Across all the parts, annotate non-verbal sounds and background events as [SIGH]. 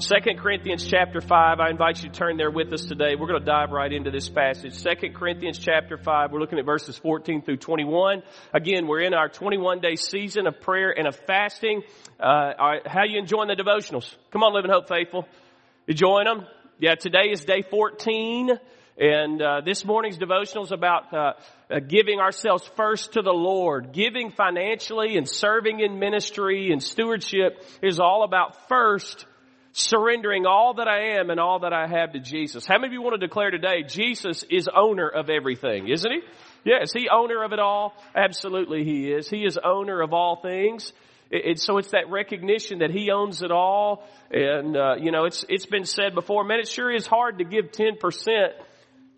Second Corinthians chapter 5. I invite you to turn there with us today. We're going to dive right into this passage. Second Corinthians chapter 5. We're looking at verses 14 through 21. Again, we're in our 21 day season of prayer and of fasting. Uh, how you enjoying the devotionals? Come on, Living Hope Faithful. Enjoying them? Yeah, today is day 14. And uh, this morning's devotional is about uh, uh, giving ourselves first to the Lord. Giving financially and serving in ministry and stewardship is all about first surrendering all that I am and all that I have to Jesus. How many of you want to declare today, Jesus is owner of everything, isn't he? Yes, he owner of it all? Absolutely he is. He is owner of all things. It, so it's that recognition that he owns it all. And, uh, you know, it's, it's been said before, man, it sure is hard to give 10%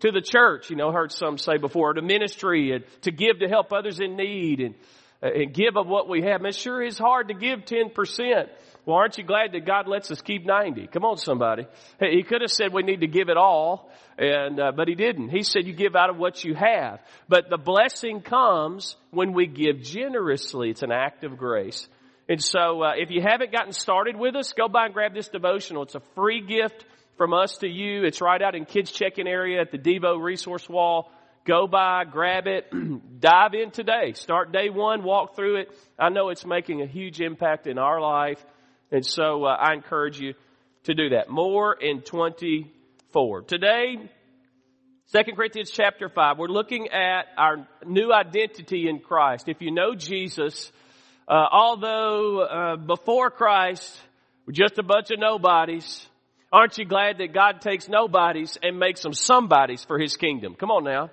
to the church. You know, heard some say before, to ministry and to give to help others in need and, uh, and give of what we have. Man, it sure is hard to give 10%. Well, aren't you glad that God lets us keep 90? Come on, somebody. He could have said we need to give it all, and uh, but he didn't. He said you give out of what you have. But the blessing comes when we give generously. It's an act of grace. And so, uh, if you haven't gotten started with us, go by and grab this devotional. It's a free gift from us to you. It's right out in kids check-in area at the Devo resource wall. Go by, grab it, [CLEARS THROAT] dive in today. Start day one, walk through it. I know it's making a huge impact in our life. And so uh, I encourage you to do that. More in 24. Today, 2 Corinthians chapter 5, we're looking at our new identity in Christ. If you know Jesus, uh, although uh, before Christ, we're just a bunch of nobodies, aren't you glad that God takes nobodies and makes them somebodies for His kingdom? Come on now.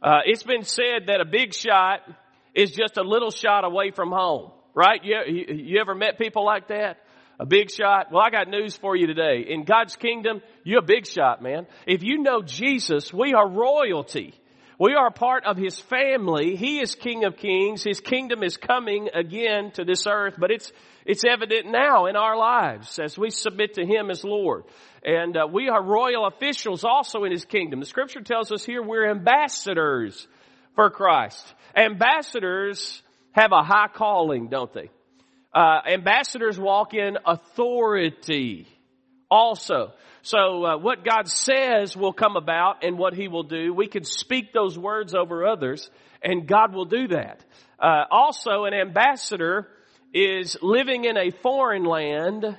Uh, it's been said that a big shot is just a little shot away from home, right? You, you ever met people like that? A big shot? Well, I got news for you today. In God's kingdom, you're a big shot, man. If you know Jesus, we are royalty. We are part of His family. He is King of Kings. His kingdom is coming again to this earth, but it's, it's evident now in our lives as we submit to Him as Lord. And uh, we are royal officials also in His kingdom. The scripture tells us here we're ambassadors for Christ. Ambassadors have a high calling, don't they? Uh, ambassadors walk in authority also. So uh, what God says will come about and what He will do. We can speak those words over others and God will do that. Uh, also, an ambassador is living in a foreign land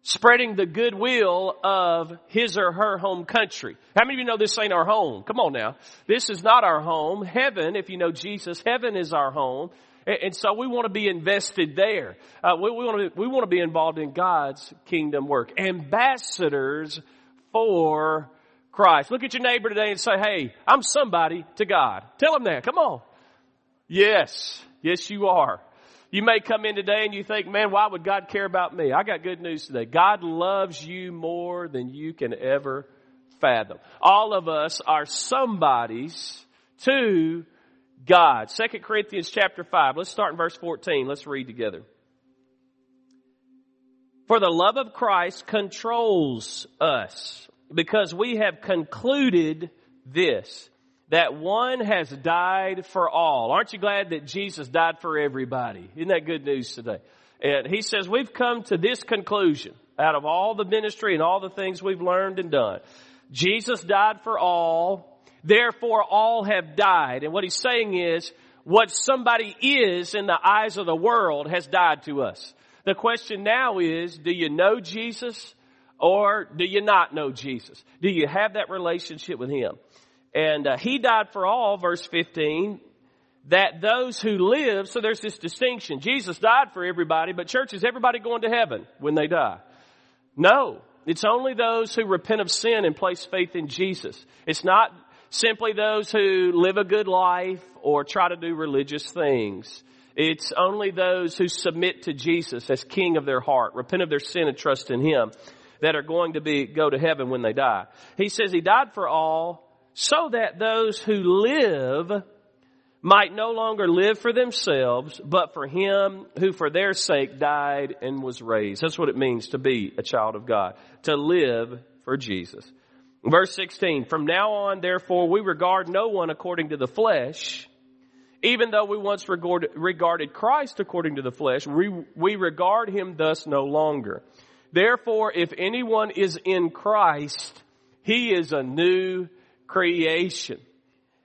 spreading the goodwill of his or her home country. How many of you know this ain't our home? Come on now. This is not our home. Heaven, if you know Jesus, heaven is our home. And so we want to be invested there. Uh, we, we, want to, we want to be involved in God's kingdom work. Ambassadors for Christ. Look at your neighbor today and say, hey, I'm somebody to God. Tell them that. Come on. Yes. Yes, you are. You may come in today and you think, man, why would God care about me? I got good news today. God loves you more than you can ever fathom. All of us are somebodies to God. 2 Corinthians chapter 5. Let's start in verse 14. Let's read together. For the love of Christ controls us because we have concluded this, that one has died for all. Aren't you glad that Jesus died for everybody? Isn't that good news today? And he says we've come to this conclusion out of all the ministry and all the things we've learned and done. Jesus died for all Therefore all have died. And what he's saying is, what somebody is in the eyes of the world has died to us. The question now is, do you know Jesus or do you not know Jesus? Do you have that relationship with Him? And uh, He died for all, verse 15, that those who live, so there's this distinction. Jesus died for everybody, but church, is everybody going to heaven when they die? No. It's only those who repent of sin and place faith in Jesus. It's not simply those who live a good life or try to do religious things. It's only those who submit to Jesus as king of their heart, repent of their sin and trust in Him that are going to be, go to heaven when they die. He says He died for all so that those who live might no longer live for themselves, but for Him who for their sake died and was raised. That's what it means to be a child of God. To live for Jesus. Verse 16, from now on, therefore, we regard no one according to the flesh, even though we once regarded Christ according to the flesh, we, we regard him thus no longer. Therefore, if anyone is in Christ, he is a new creation.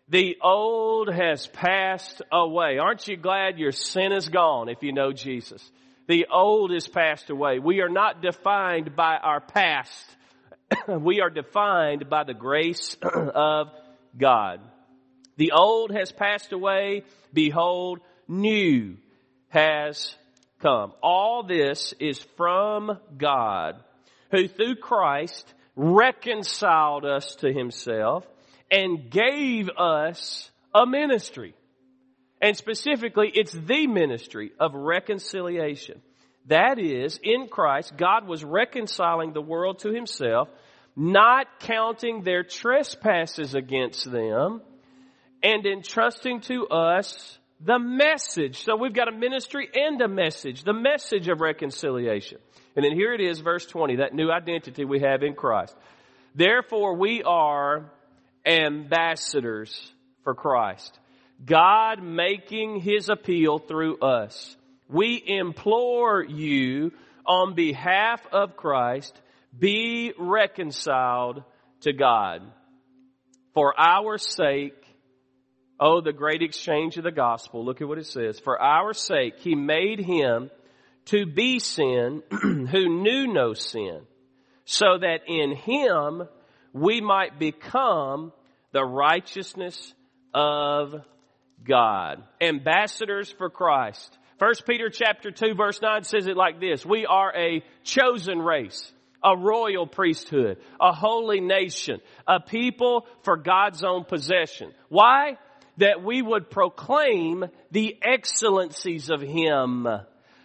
The old has passed away. Aren't you glad your sin is gone if you know Jesus? The old is passed away. We are not defined by our past. [COUGHS] we are defined by the grace [COUGHS] of God. The old has passed away. Behold, new has come. All this is from God, who through Christ reconciled us to himself and gave us a ministry. And specifically, it's the ministry of reconciliation. That is, in Christ, God was reconciling the world to himself, not counting their trespasses against them, and entrusting to us the message. So we've got a ministry and a message, the message of reconciliation. And then here it is, verse 20, that new identity we have in Christ. Therefore we are ambassadors for Christ. God making his appeal through us. We implore you on behalf of Christ, be reconciled to God. For our sake, Oh, the great exchange of the gospel. Look at what it says. For our sake, he made him to be sin [CLEARS THROAT] who knew no sin, so that in him we might become the righteousness of God. Ambassadors for Christ. First Peter chapter 2 verse 9 says it like this. We are a chosen race, a royal priesthood, a holy nation, a people for God's own possession. Why? that we would proclaim the excellencies of Him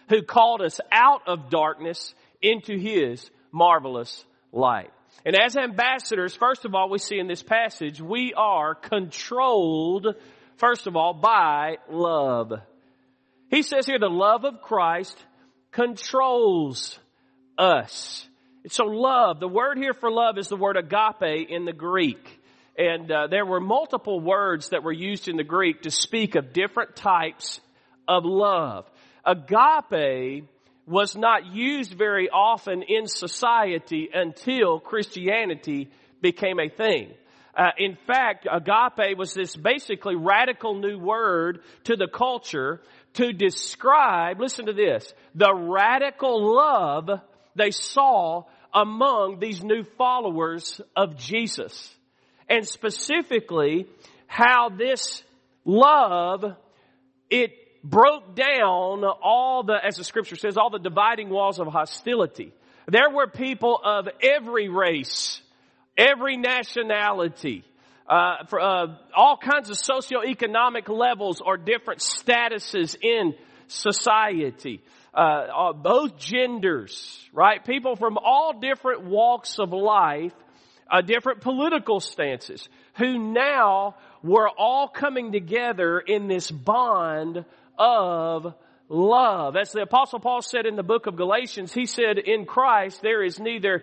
who called us out of darkness into His marvelous light. And as ambassadors, first of all, we see in this passage, we are controlled, first of all, by love. He says here, the love of Christ controls us. So love, the word here for love is the word agape in the Greek. And uh, there were multiple words that were used in the Greek to speak of different types of love. Agape was not used very often in society until Christianity became a thing. Uh, in fact, agape was this basically radical new word to the culture to describe, listen to this, the radical love they saw among these new followers of Jesus and specifically how this love, it broke down all the, as the scripture says, all the dividing walls of hostility. There were people of every race, every nationality, uh, for, uh, all kinds of socioeconomic levels or different statuses in society. Uh, both genders, right? People from all different walks of life uh, different political stances, who now were all coming together in this bond of love. As the apostle Paul said in the book of Galatians, he said, in Christ there is neither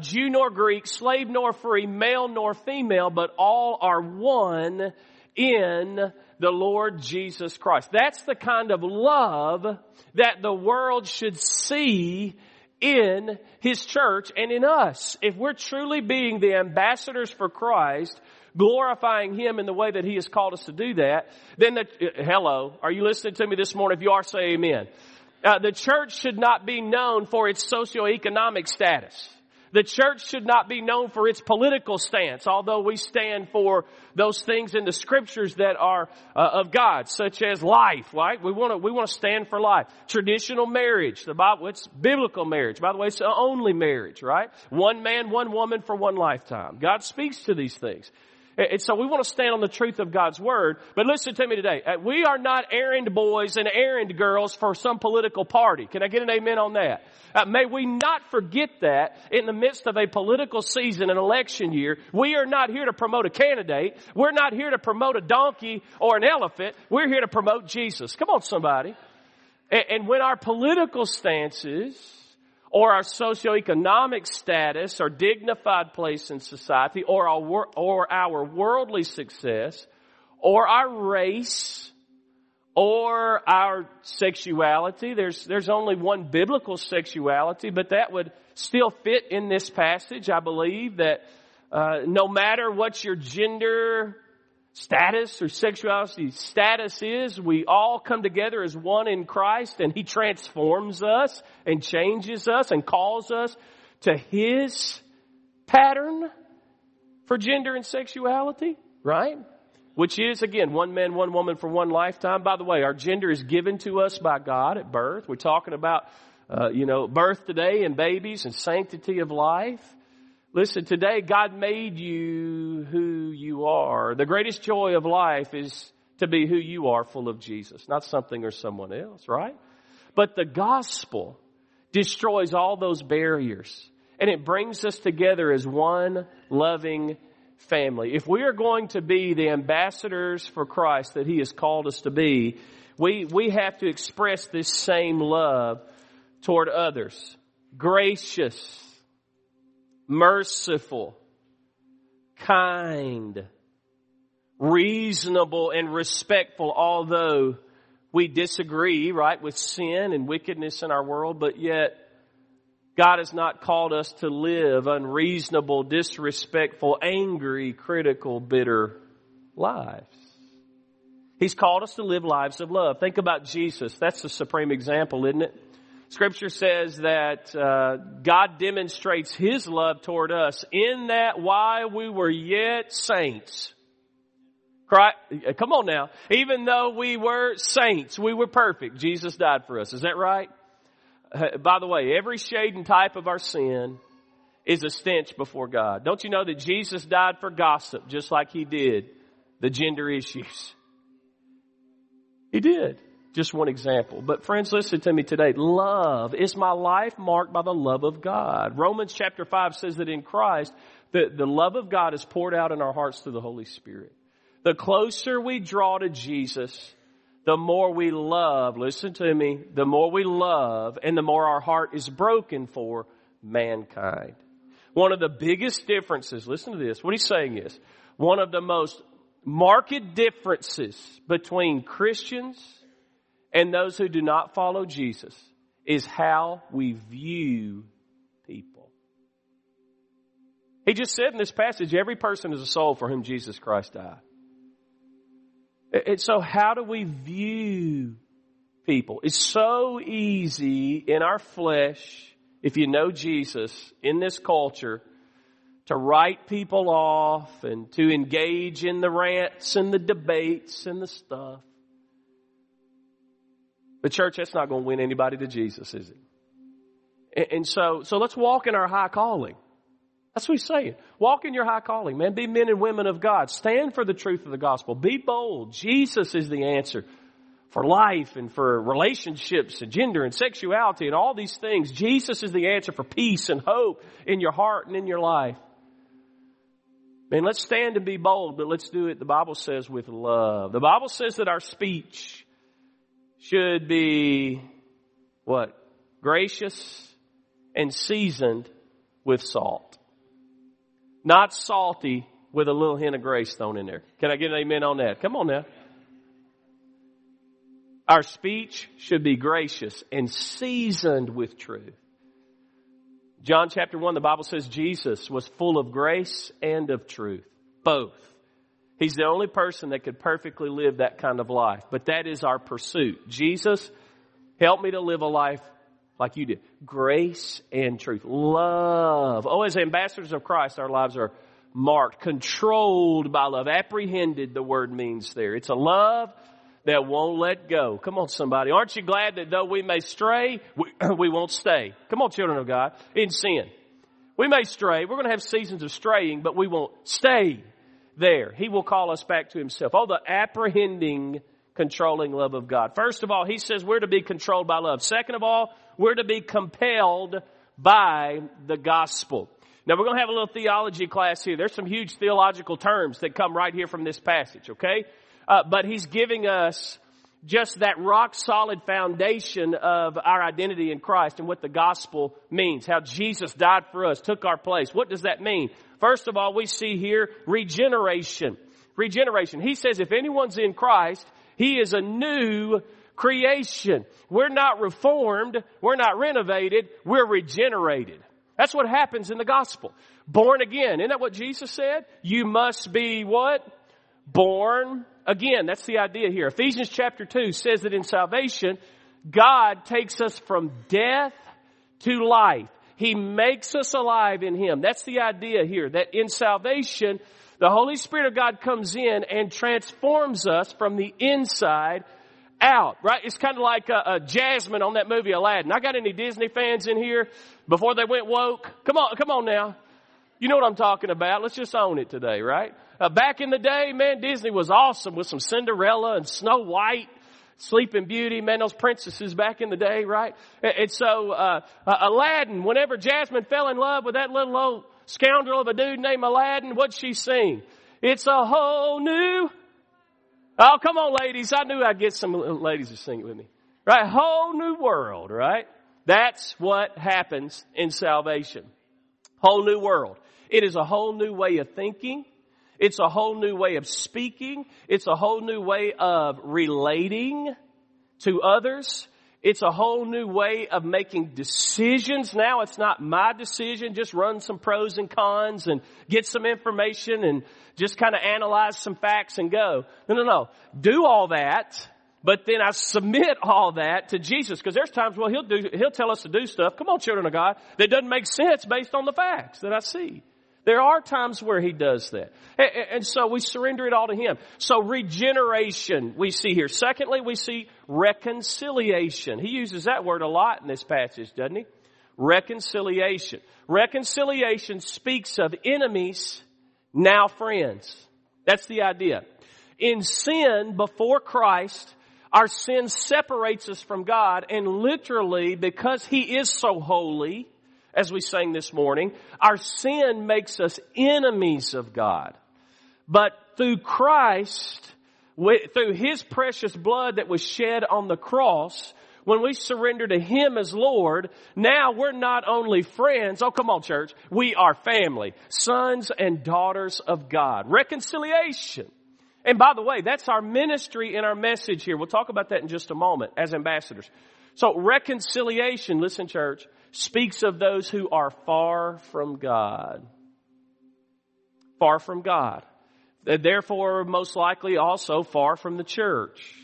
Jew nor Greek, slave nor free, male nor female, but all are one in the Lord Jesus Christ. That's the kind of love that the world should see in His church and in us. If we're truly being the ambassadors for Christ, glorifying Him in the way that He has called us to do that, then the, uh, hello, are you listening to me this morning? If you are, say amen. Uh, the church should not be known for its socioeconomic status. The church should not be known for its political stance, although we stand for those things in the scriptures that are uh, of God, such as life, right? We want to, we want to stand for life. Traditional marriage, the Bible, it's biblical marriage. By the way, it's only marriage, right? One man, one woman for one lifetime. God speaks to these things. And so we want to stand on the truth of God's Word. But listen to me today. Uh, we are not errand boys and errand girls for some political party. Can I get an amen on that? Uh, may we not forget that in the midst of a political season, an election year. We are not here to promote a candidate. We're not here to promote a donkey or an elephant. We're here to promote Jesus. Come on, somebody. And, and when our political stances or our socioeconomic status or dignified place in society or our, or our worldly success or our race or our sexuality. There's, there's only one biblical sexuality, but that would still fit in this passage. I believe that uh, no matter what your gender status or sexuality status is, we all come together as one in Christ and He transforms us and changes us and calls us to His pattern for gender and sexuality, right? Which is, again, one man, one woman for one lifetime. By the way, our gender is given to us by God at birth. We're talking about, uh, you know, birth today and babies and sanctity of life. Listen, today God made you who you are. The greatest joy of life is to be who you are, full of Jesus, not something or someone else, right? But the gospel destroys all those barriers and it brings us together as one loving family. If we are going to be the ambassadors for Christ that He has called us to be, we, we have to express this same love toward others. Gracious, merciful, kind, reasonable, and respectful, although we disagree, right, with sin and wickedness in our world, but yet God has not called us to live unreasonable, disrespectful, angry, critical, bitter lives. He's called us to live lives of love. Think about Jesus. That's the supreme example, isn't it? Scripture says that uh, God demonstrates His love toward us in that while we were yet saints, Christ, come on now. Even though we were saints, we were perfect. Jesus died for us. Is that right? by the way, every shade and type of our sin is a stench before God. Don't you know that Jesus died for gossip just like he did the gender issues? He did. Just one example. But friends, listen to me today. Love is my life marked by the love of God. Romans chapter 5 says that in Christ, the, the love of God is poured out in our hearts through the Holy Spirit. The closer we draw to Jesus, the more we love, listen to me, the more we love and the more our heart is broken for mankind. One of the biggest differences, listen to this, what he's saying is, one of the most marked differences between Christians and those who do not follow Jesus is how we view people. He just said in this passage, every person is a soul for whom Jesus Christ died. And so how do we view people? It's so easy in our flesh, if you know Jesus, in this culture, to write people off and to engage in the rants and the debates and the stuff. But church, that's not going to win anybody to Jesus, is it? And so, so let's walk in our high calling. That's what he's saying. Walk in your high calling, man. Be men and women of God. Stand for the truth of the gospel. Be bold. Jesus is the answer for life and for relationships and gender and sexuality and all these things. Jesus is the answer for peace and hope in your heart and in your life. Man, let's stand and be bold, but let's do it, the Bible says, with love. The Bible says that our speech should be what? Gracious and seasoned with salt. Not salty with a little hint of grace thrown in there. Can I get an amen on that? Come on now. Our speech should be gracious and seasoned with truth. John chapter 1, the Bible says Jesus was full of grace and of truth. Both. He's the only person that could perfectly live that kind of life. But that is our pursuit. Jesus, help me to live a life like you did. Grace and truth. Love. Oh, as ambassadors of Christ, our lives are marked, controlled by love. Apprehended, the word means there. It's a love that won't let go. Come on, somebody. Aren't you glad that though we may stray, we, [CLEARS THROAT] we won't stay? Come on, children of God, in sin. We may stray. We're going to have seasons of straying, but we won't stay there. He will call us back to himself. Oh, the apprehending, controlling love of God. First of all, he says we're to be controlled by love. Second of all, we're to be compelled by the gospel. Now we're going to have a little theology class here. There's some huge theological terms that come right here from this passage, okay? Uh, but he's giving us just that rock solid foundation of our identity in Christ and what the gospel means. How Jesus died for us, took our place. What does that mean? First of all, we see here regeneration. Regeneration. He says if anyone's in Christ, He is a new creation. We're not reformed. We're not renovated. We're regenerated. That's what happens in the gospel. Born again. Isn't that what Jesus said? You must be what? Born again. That's the idea here. Ephesians chapter 2 says that in salvation, God takes us from death to life. He makes us alive in Him. That's the idea here, that in salvation, the Holy Spirit of God comes in and transforms us from the inside out, right? It's kind of like a, a Jasmine on that movie Aladdin. I got any Disney fans in here before they went woke? Come on, come on now. You know what I'm talking about. Let's just own it today, right? Uh, back in the day, man, Disney was awesome with some Cinderella and Snow White Sleeping Beauty, man, those princesses back in the day, right? And so, uh, uh, Aladdin, whenever Jasmine fell in love with that little old scoundrel of a dude named Aladdin, what'd she sing? It's a whole new, oh, come on ladies, I knew I'd get some ladies to sing it with me. Right? Whole new world, right? That's what happens in salvation. Whole new world. It is a whole new way of thinking. It's a whole new way of speaking. It's a whole new way of relating to others. It's a whole new way of making decisions. Now it's not my decision. Just run some pros and cons and get some information and just kind of analyze some facts and go. No, no, no. Do all that. But then I submit all that to Jesus because there's times, well, he'll do, he'll tell us to do stuff. Come on, children of God. That doesn't make sense based on the facts that I see. There are times where he does that. And so we surrender it all to him. So regeneration we see here. Secondly, we see reconciliation. He uses that word a lot in this passage, doesn't he? Reconciliation. Reconciliation speaks of enemies, now friends. That's the idea. In sin before Christ, our sin separates us from God and literally because He is so holy, as we sang this morning, our sin makes us enemies of God. But through Christ, through His precious blood that was shed on the cross, when we surrender to Him as Lord, now we're not only friends, oh come on church, we are family, sons and daughters of God. Reconciliation. And by the way, that's our ministry and our message here. We'll talk about that in just a moment as ambassadors. So reconciliation, listen church, speaks of those who are far from God. Far from God. Therefore, most likely also far from the church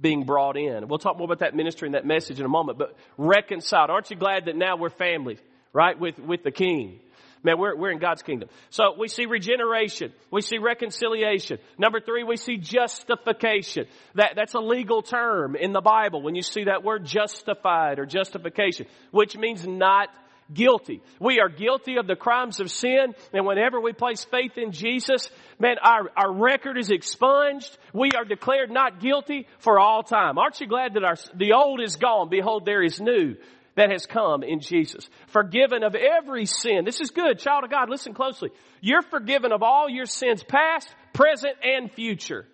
being brought in. We'll talk more about that ministry and that message in a moment, but reconciled. Aren't you glad that now we're family, right, with, with the King? Man, we're, we're in God's kingdom. So we see regeneration. We see reconciliation. Number three, we see justification. That, that's a legal term in the Bible when you see that word justified or justification, which means not guilty. We are guilty of the crimes of sin, and whenever we place faith in Jesus, man, our, our record is expunged. We are declared not guilty for all time. Aren't you glad that our, the old is gone? Behold, there is new that has come in Jesus. Forgiven of every sin. This is good. Child of God, listen closely. You're forgiven of all your sins past, present, and future.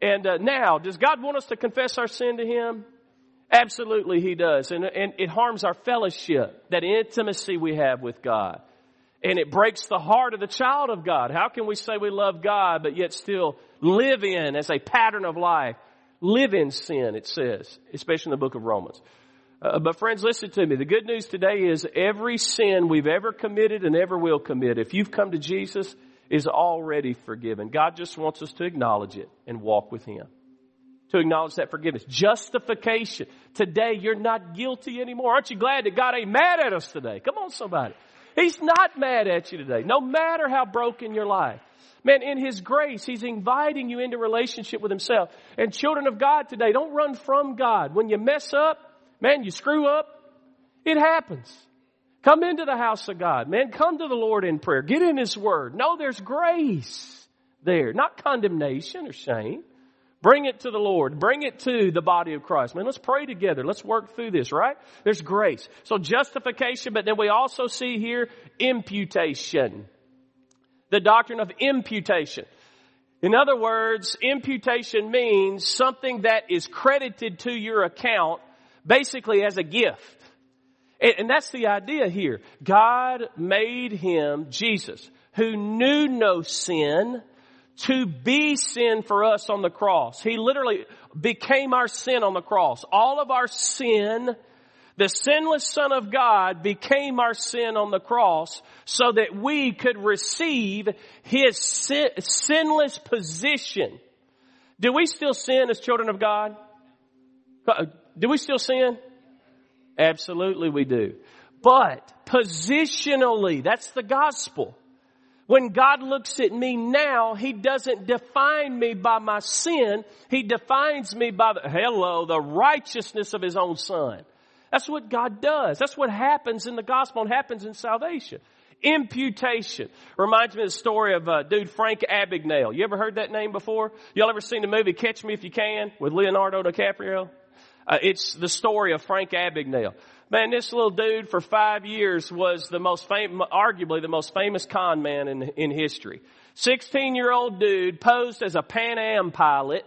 And uh, now, does God want us to confess our sin to Him? Absolutely, He does. And, and it harms our fellowship, that intimacy we have with God. And it breaks the heart of the child of God. How can we say we love God, but yet still live in as a pattern of life? Live in sin, it says, especially in the book of Romans. Uh, but friends, listen to me. The good news today is every sin we've ever committed and ever will commit, if you've come to Jesus, is already forgiven. God just wants us to acknowledge it and walk with Him. To acknowledge that forgiveness. Justification. Today you're not guilty anymore. Aren't you glad that God ain't mad at us today? Come on somebody. He's not mad at you today. No matter how broken your life. Man, in His grace, He's inviting you into relationship with Himself. And children of God today, don't run from God. When you mess up, Man, you screw up. It happens. Come into the house of God. Man, come to the Lord in prayer. Get in His Word. No, there's grace there, not condemnation or shame. Bring it to the Lord. Bring it to the body of Christ. Man, let's pray together. Let's work through this, right? There's grace. So justification, but then we also see here imputation. The doctrine of imputation. In other words, imputation means something that is credited to your account basically as a gift. And, that's the idea here. God made him, Jesus, who knew no sin, to be sin for us on the cross. He literally became our sin on the cross. All of our sin, the sinless Son of God became our sin on the cross so that we could receive His sin, sinless position. Do we still sin as children of God? Uh, Do we still sin? Absolutely we do. But positionally, that's the gospel. When God looks at me now, He doesn't define me by my sin. He defines me by the, hello, the righteousness of His own Son. That's what God does. That's what happens in the gospel and happens in salvation. Imputation. Reminds me of the story of uh, dude Frank Abagnale. You ever heard that name before? Y'all ever seen the movie Catch Me If You Can with Leonardo DiCaprio? Uh, it's the story of Frank Abagnale. Man, this little dude for five years was the most arguably the most famous con man in, in history. 16 year old dude posed as a Pan Am pilot,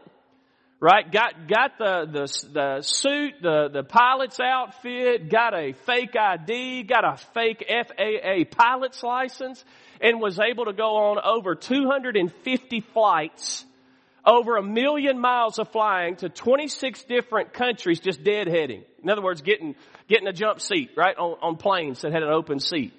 right? Got, got the, the, the suit, the, the pilot's outfit, got a fake ID, got a fake FAA pilot's license, and was able to go on over 250 flights over a million miles of flying to 26 different countries just deadheading. In other words, getting, getting a jump seat, right, on, on planes that had an open seat.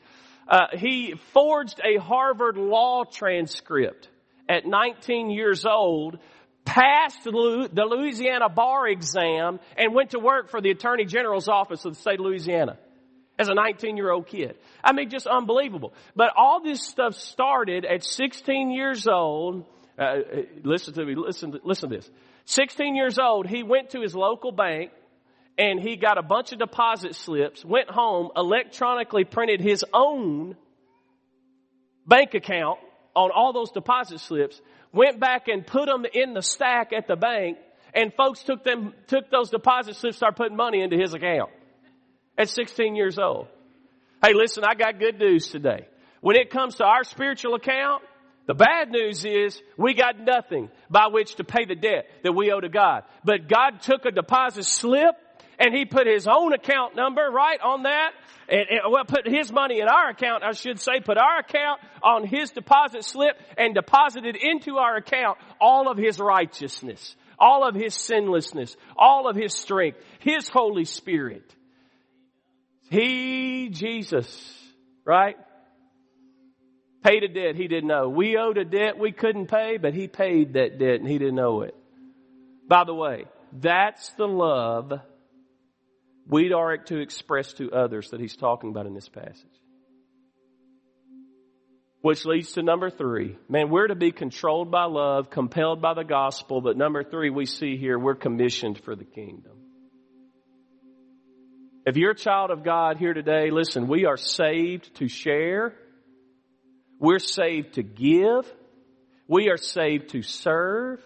Uh, he forged a Harvard law transcript at 19 years old, passed the Louisiana bar exam, and went to work for the Attorney General's office of the state of Louisiana as a 19 year old kid. I mean, just unbelievable. But all this stuff started at 16 years old uh, uh, listen to me. Listen, listen to this. 16 years old, he went to his local bank and he got a bunch of deposit slips, went home, electronically printed his own bank account on all those deposit slips, went back and put them in the stack at the bank, and folks took them, took those deposit slips, started putting money into his account at 16 years old. Hey, listen, I got good news today. When it comes to our spiritual account, the bad news is we got nothing by which to pay the debt that we owe to God. But God took a deposit slip and he put his own account number right on that and, and, well put his money in our account I should say put our account on his deposit slip and deposited into our account all of his righteousness all of his sinlessness all of his strength his holy spirit he Jesus right paid a debt he didn't know. We owed a debt we couldn't pay, but he paid that debt and he didn't know it. By the way, that's the love we are to express to others that he's talking about in this passage. Which leads to number three. Man, we're to be controlled by love, compelled by the gospel, but number three, we see here, we're commissioned for the kingdom. If you're a child of God here today, listen, we are saved to share we're saved to give. We are saved to serve.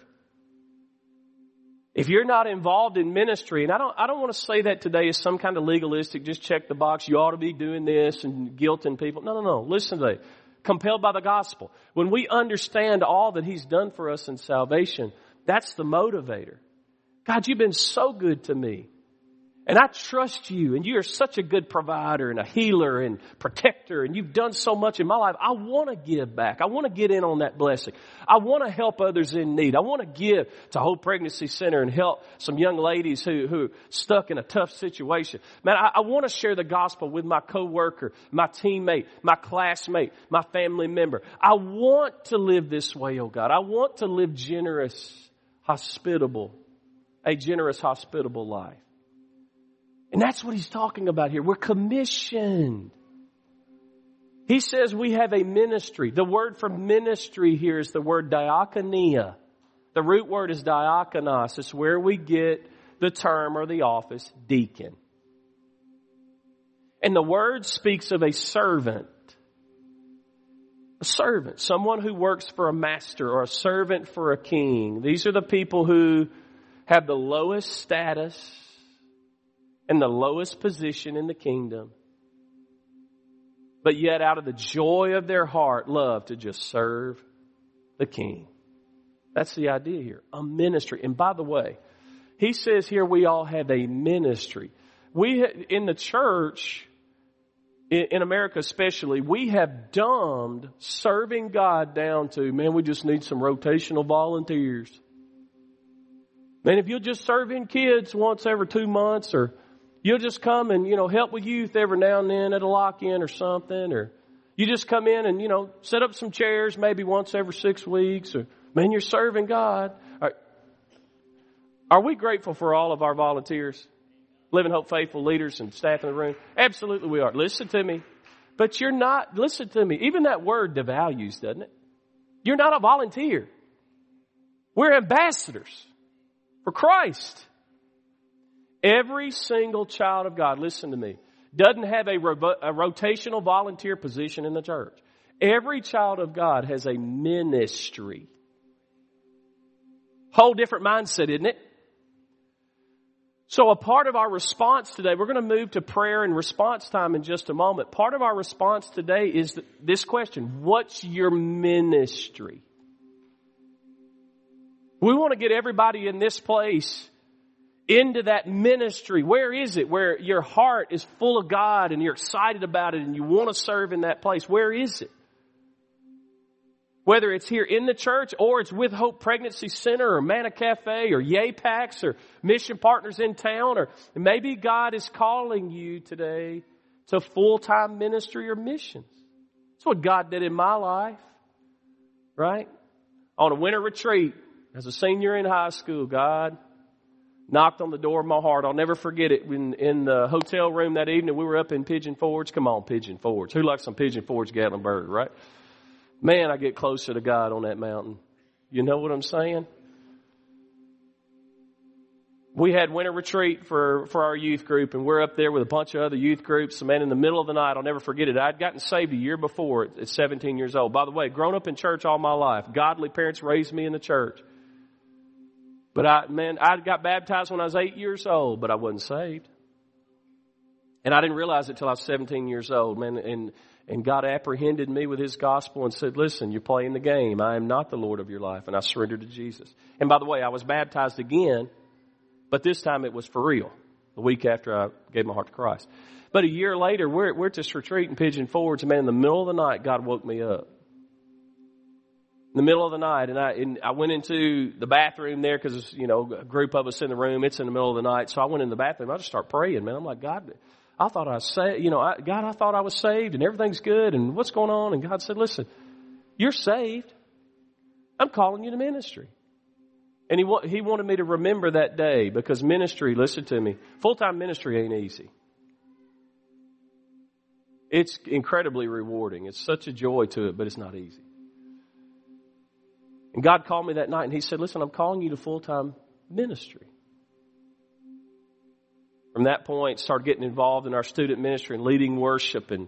If you're not involved in ministry, and I don't, I don't want to say that today as some kind of legalistic, just check the box, you ought to be doing this and guilting people. No, no, no. Listen to that. Compelled by the gospel. When we understand all that He's done for us in salvation, that's the motivator. God, you've been so good to me. And I trust you and you are such a good provider and a healer and protector and you've done so much in my life. I want to give back. I want to get in on that blessing. I want to help others in need. I want to give to Hope Pregnancy Center and help some young ladies who, who stuck in a tough situation. Man, I, I want to share the gospel with my coworker, my teammate, my classmate, my family member. I want to live this way, oh God. I want to live generous, hospitable, a generous, hospitable life. And that's what he's talking about here. We're commissioned. He says we have a ministry. The word for ministry here is the word diakonia. The root word is diakonos. It's where we get the term or the office deacon. And the word speaks of a servant. A servant. Someone who works for a master or a servant for a king. These are the people who have the lowest status in the lowest position in the kingdom, but yet out of the joy of their heart love to just serve the king. That's the idea here. A ministry. And by the way, he says here we all have a ministry. We, in the church, in, America especially, we have dumbed serving God down to, man, we just need some rotational volunteers. Man, if you'll just serve in kids once every two months or you'll just come and, you know, help with youth every now and then at a lock-in or something or you just come in and, you know, set up some chairs maybe once every six weeks or, man, you're serving God. Are, are we grateful for all of our volunteers? Living Hope faithful leaders and staff in the room? Absolutely we are. Listen to me. But you're not, listen to me, even that word devalues, doesn't it? You're not a volunteer. We're ambassadors for Christ. Every single child of God, listen to me, doesn't have a, a rotational volunteer position in the church. Every child of God has a ministry. Whole different mindset, isn't it? So a part of our response today, we're going to move to prayer and response time in just a moment. Part of our response today is this question. What's your ministry? We want to get everybody in this place into that ministry. Where is it? Where your heart is full of God and you're excited about it and you want to serve in that place. Where is it? Whether it's here in the church or it's with Hope Pregnancy Center or Manna Cafe or Yay Packs or Mission Partners in Town or maybe God is calling you today to full-time ministry or missions. That's what God did in my life. Right? On a winter retreat as a senior in high school, God knocked on the door of my heart. I'll never forget it. In, in the hotel room that evening, we were up in Pigeon Forge. Come on, Pigeon Forge. Who likes some Pigeon Forge Gatlinburg, right? Man, I get closer to God on that mountain. You know what I'm saying? We had winter retreat for, for our youth group and we're up there with a bunch of other youth groups. Man, in the middle of the night, I'll never forget it. I'd gotten saved a year before at 17 years old. By the way, grown up in church all my life. Godly parents raised me in the church. But I, man, I got baptized when I was eight years old, but I wasn't saved. And I didn't realize it till I was 17 years old, man. And, and God apprehended me with His gospel and said, listen, you're playing the game. I am not the Lord of your life. And I surrendered to Jesus. And by the way, I was baptized again, but this time it was for real. The week after I gave my heart to Christ. But a year later, we're, we're at this retreat in Pigeon Forge, and man, in the middle of the night, God woke me up in the middle of the night and I, and I went into the bathroom there because, you know, a group of us in the room. It's in the middle of the night. So I went in the bathroom. I just start praying, man. I'm like, God, I thought I saved, you know, I, God, I thought I was saved and everything's good and what's going on? And God said, listen, you're saved. I'm calling you to ministry. And he, he wanted me to remember that day because ministry, listen to me, full-time ministry ain't easy. It's incredibly rewarding. It's such a joy to it, but it's not easy. And God called me that night and He said, Listen, I'm calling you to full time ministry. From that point, started getting involved in our student ministry and leading worship and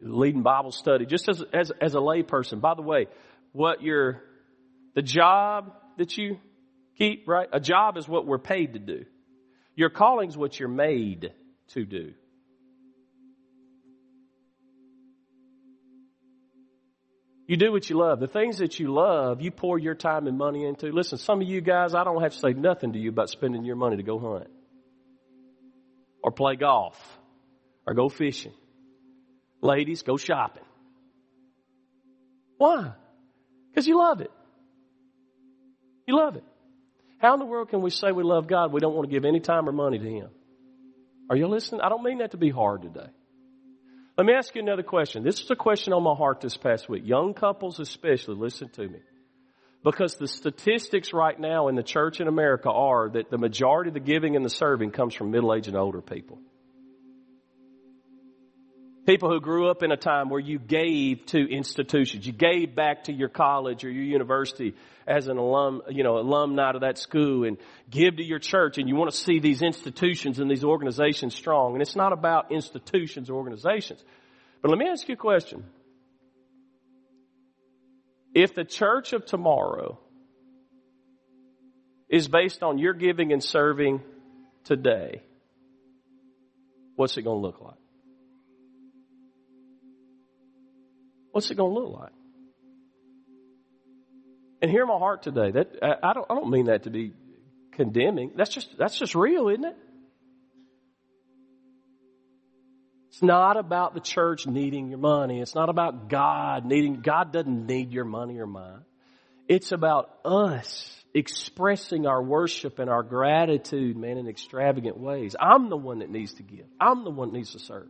leading Bible study, just as, as, as a lay person. By the way, what your, the job that you keep, right? A job is what we're paid to do. Your calling is what you're made to do. You do what you love. The things that you love, you pour your time and money into. Listen, some of you guys, I don't have to say nothing to you about spending your money to go hunt or play golf or go fishing. Ladies, go shopping. Why? Because you love it. You love it. How in the world can we say we love God? We don't want to give any time or money to Him. Are you listening? I don't mean that to be hard today. Let me ask you another question. This is a question on my heart this past week. Young couples especially, listen to me. Because the statistics right now in the church in America are that the majority of the giving and the serving comes from middle-aged and older people. People who grew up in a time where you gave to institutions. You gave back to your college or your university as an alum, you know, alumni of that school and give to your church and you want to see these institutions and these organizations strong. And it's not about institutions or organizations. But let me ask you a question. If the church of tomorrow is based on your giving and serving today, what's it going to look like? What's it going to look like? And hear my heart today. That I don't I don't mean that to be condemning. That's just that's just real, isn't it? It's not about the church needing your money. It's not about God needing, God doesn't need your money or mine. It's about us expressing our worship and our gratitude, man, in extravagant ways. I'm the one that needs to give. I'm the one that needs to serve.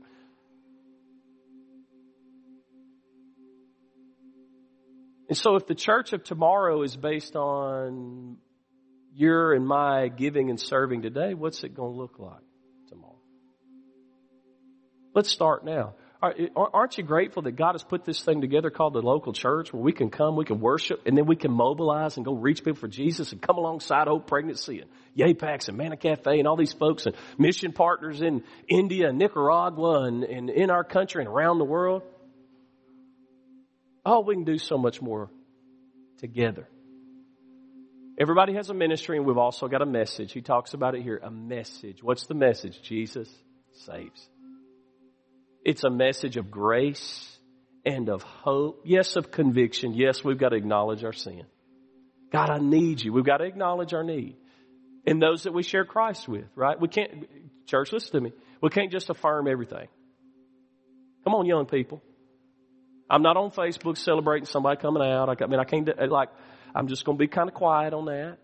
And so if the church of tomorrow is based on your and my giving and serving today, what's it going to look like tomorrow? Let's start now. Aren't you grateful that God has put this thing together called the local church where we can come, we can worship, and then we can mobilize and go reach people for Jesus and come alongside Hope Pregnancy and YAPAX and Mana Cafe and all these folks and mission partners in India and Nicaragua and, and in our country and around the world? Oh, we can do so much more together. Everybody has a ministry and we've also got a message. He talks about it here. A message. What's the message? Jesus saves. It's a message of grace and of hope. Yes, of conviction. Yes, we've got to acknowledge our sin. God, I need you. We've got to acknowledge our need. And those that we share Christ with, right? We can't, church, listen to me. We can't just affirm everything. Come on, young people. I'm not on Facebook celebrating somebody coming out. I mean, I can't, like, I'm just going to be kind of quiet on that.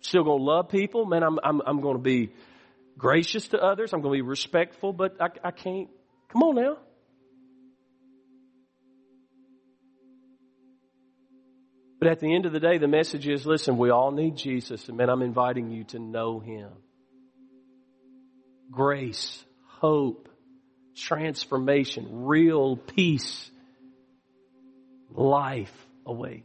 Still going to love people. Man, I'm, I'm, I'm going to be gracious to others. I'm going to be respectful, but I, I can't. Come on now. But at the end of the day, the message is listen, we all need Jesus, and man, I'm inviting you to know Him. Grace, hope, transformation, real peace, life awaits.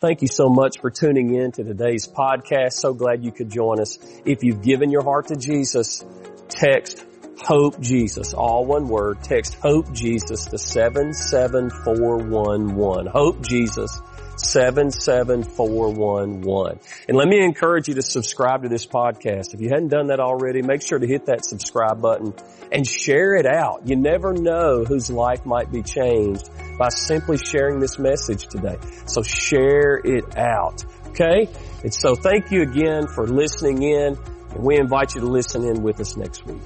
Thank you so much for tuning in to today's podcast. So glad you could join us. If you've given your heart to Jesus, text Hope Jesus, all one word. Text Hope Jesus to 77411. Hope Jesus 77411. And let me encourage you to subscribe to this podcast. If you hadn't done that already, make sure to hit that subscribe button and share it out. You never know whose life might be changed by simply sharing this message today. So share it out. Okay? And so thank you again for listening in and we invite you to listen in with us next week.